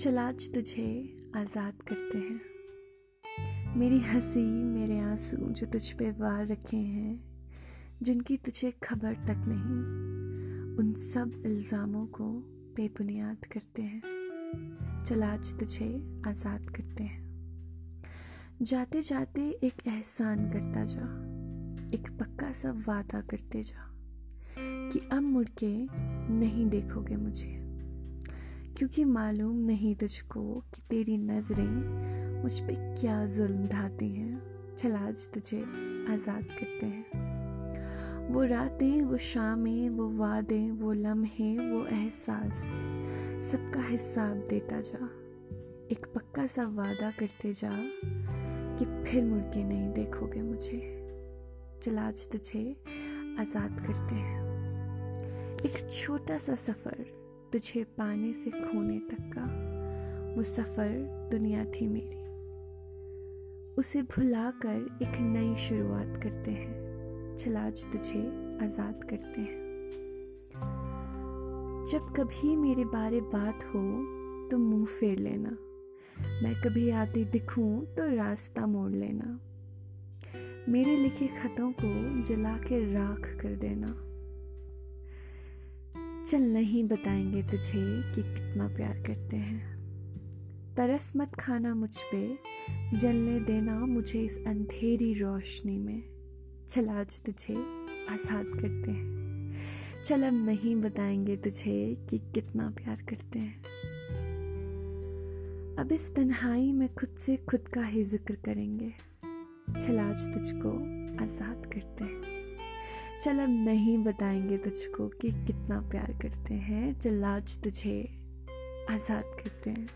चल आज तुझे आज़ाद करते हैं। मेरी हँसी, मेरे आँसू जो तुझ पे वार रखे हैं, जिनकी तुझे खबर तक नहीं, उन सब इल्ज़ामों को बेबुनियाद करते हैं। चल आज तुझे आज़ाद करते हैं। जाते जाते एक एहसान करता जा, एक पक्का सा वादा करते जा, कि अब मुड़ के नहीं देखोगे मुझे। क्योंकि मालूम नहीं तुझको कि तेरी नज़रें मुझ पे क्या जुल्म ढाती हैं चल आज तुझे आज़ाद करते हैं। वो रातें, वो शामें, वो वादे, वो लम्हे, वो एहसास, सबका हिसाब देता जा। एक पक्का सा वादा करते जा कि फिर मुड़ के नहीं देखोगे मुझे। चल आज तुझे आज़ाद करते हैं। एक छोटा सा सफ़र तुझे पाने से खोने तक का वो सफ़र दुनिया थी मेरी। उसे भुला कर एक नई शुरुआत करते हैं छलाज तुझे आज़ाद करते हैं। जब कभी मेरे बारे बात हो तो मुँह फेर लेना। मैं कभी आती दिखूं तो रास्ता मोड़ लेना। मेरे लिखे खतों को जला के राख कर देना। चल नहीं बताएँगे तुझे कि कितना प्यार करते हैं। तरस मत खाना मुझ पे, जलने देना मुझे इस अंधेरी रोशनी में। चल आज तुझे आज़ाद करते हैं। चल अब नहीं बताएँगे तुझे कि कितना प्यार करते हैं। अब इस तन्हाई में खुद से खुद का ही ज़िक्र करेंगे। चल आज तुझको आज़ाद करते हैं। चल, अब नहीं बताएँगे तुझको कि कितना प्यार करते हैं, चल आज तुझे आज़ाद करते हैं।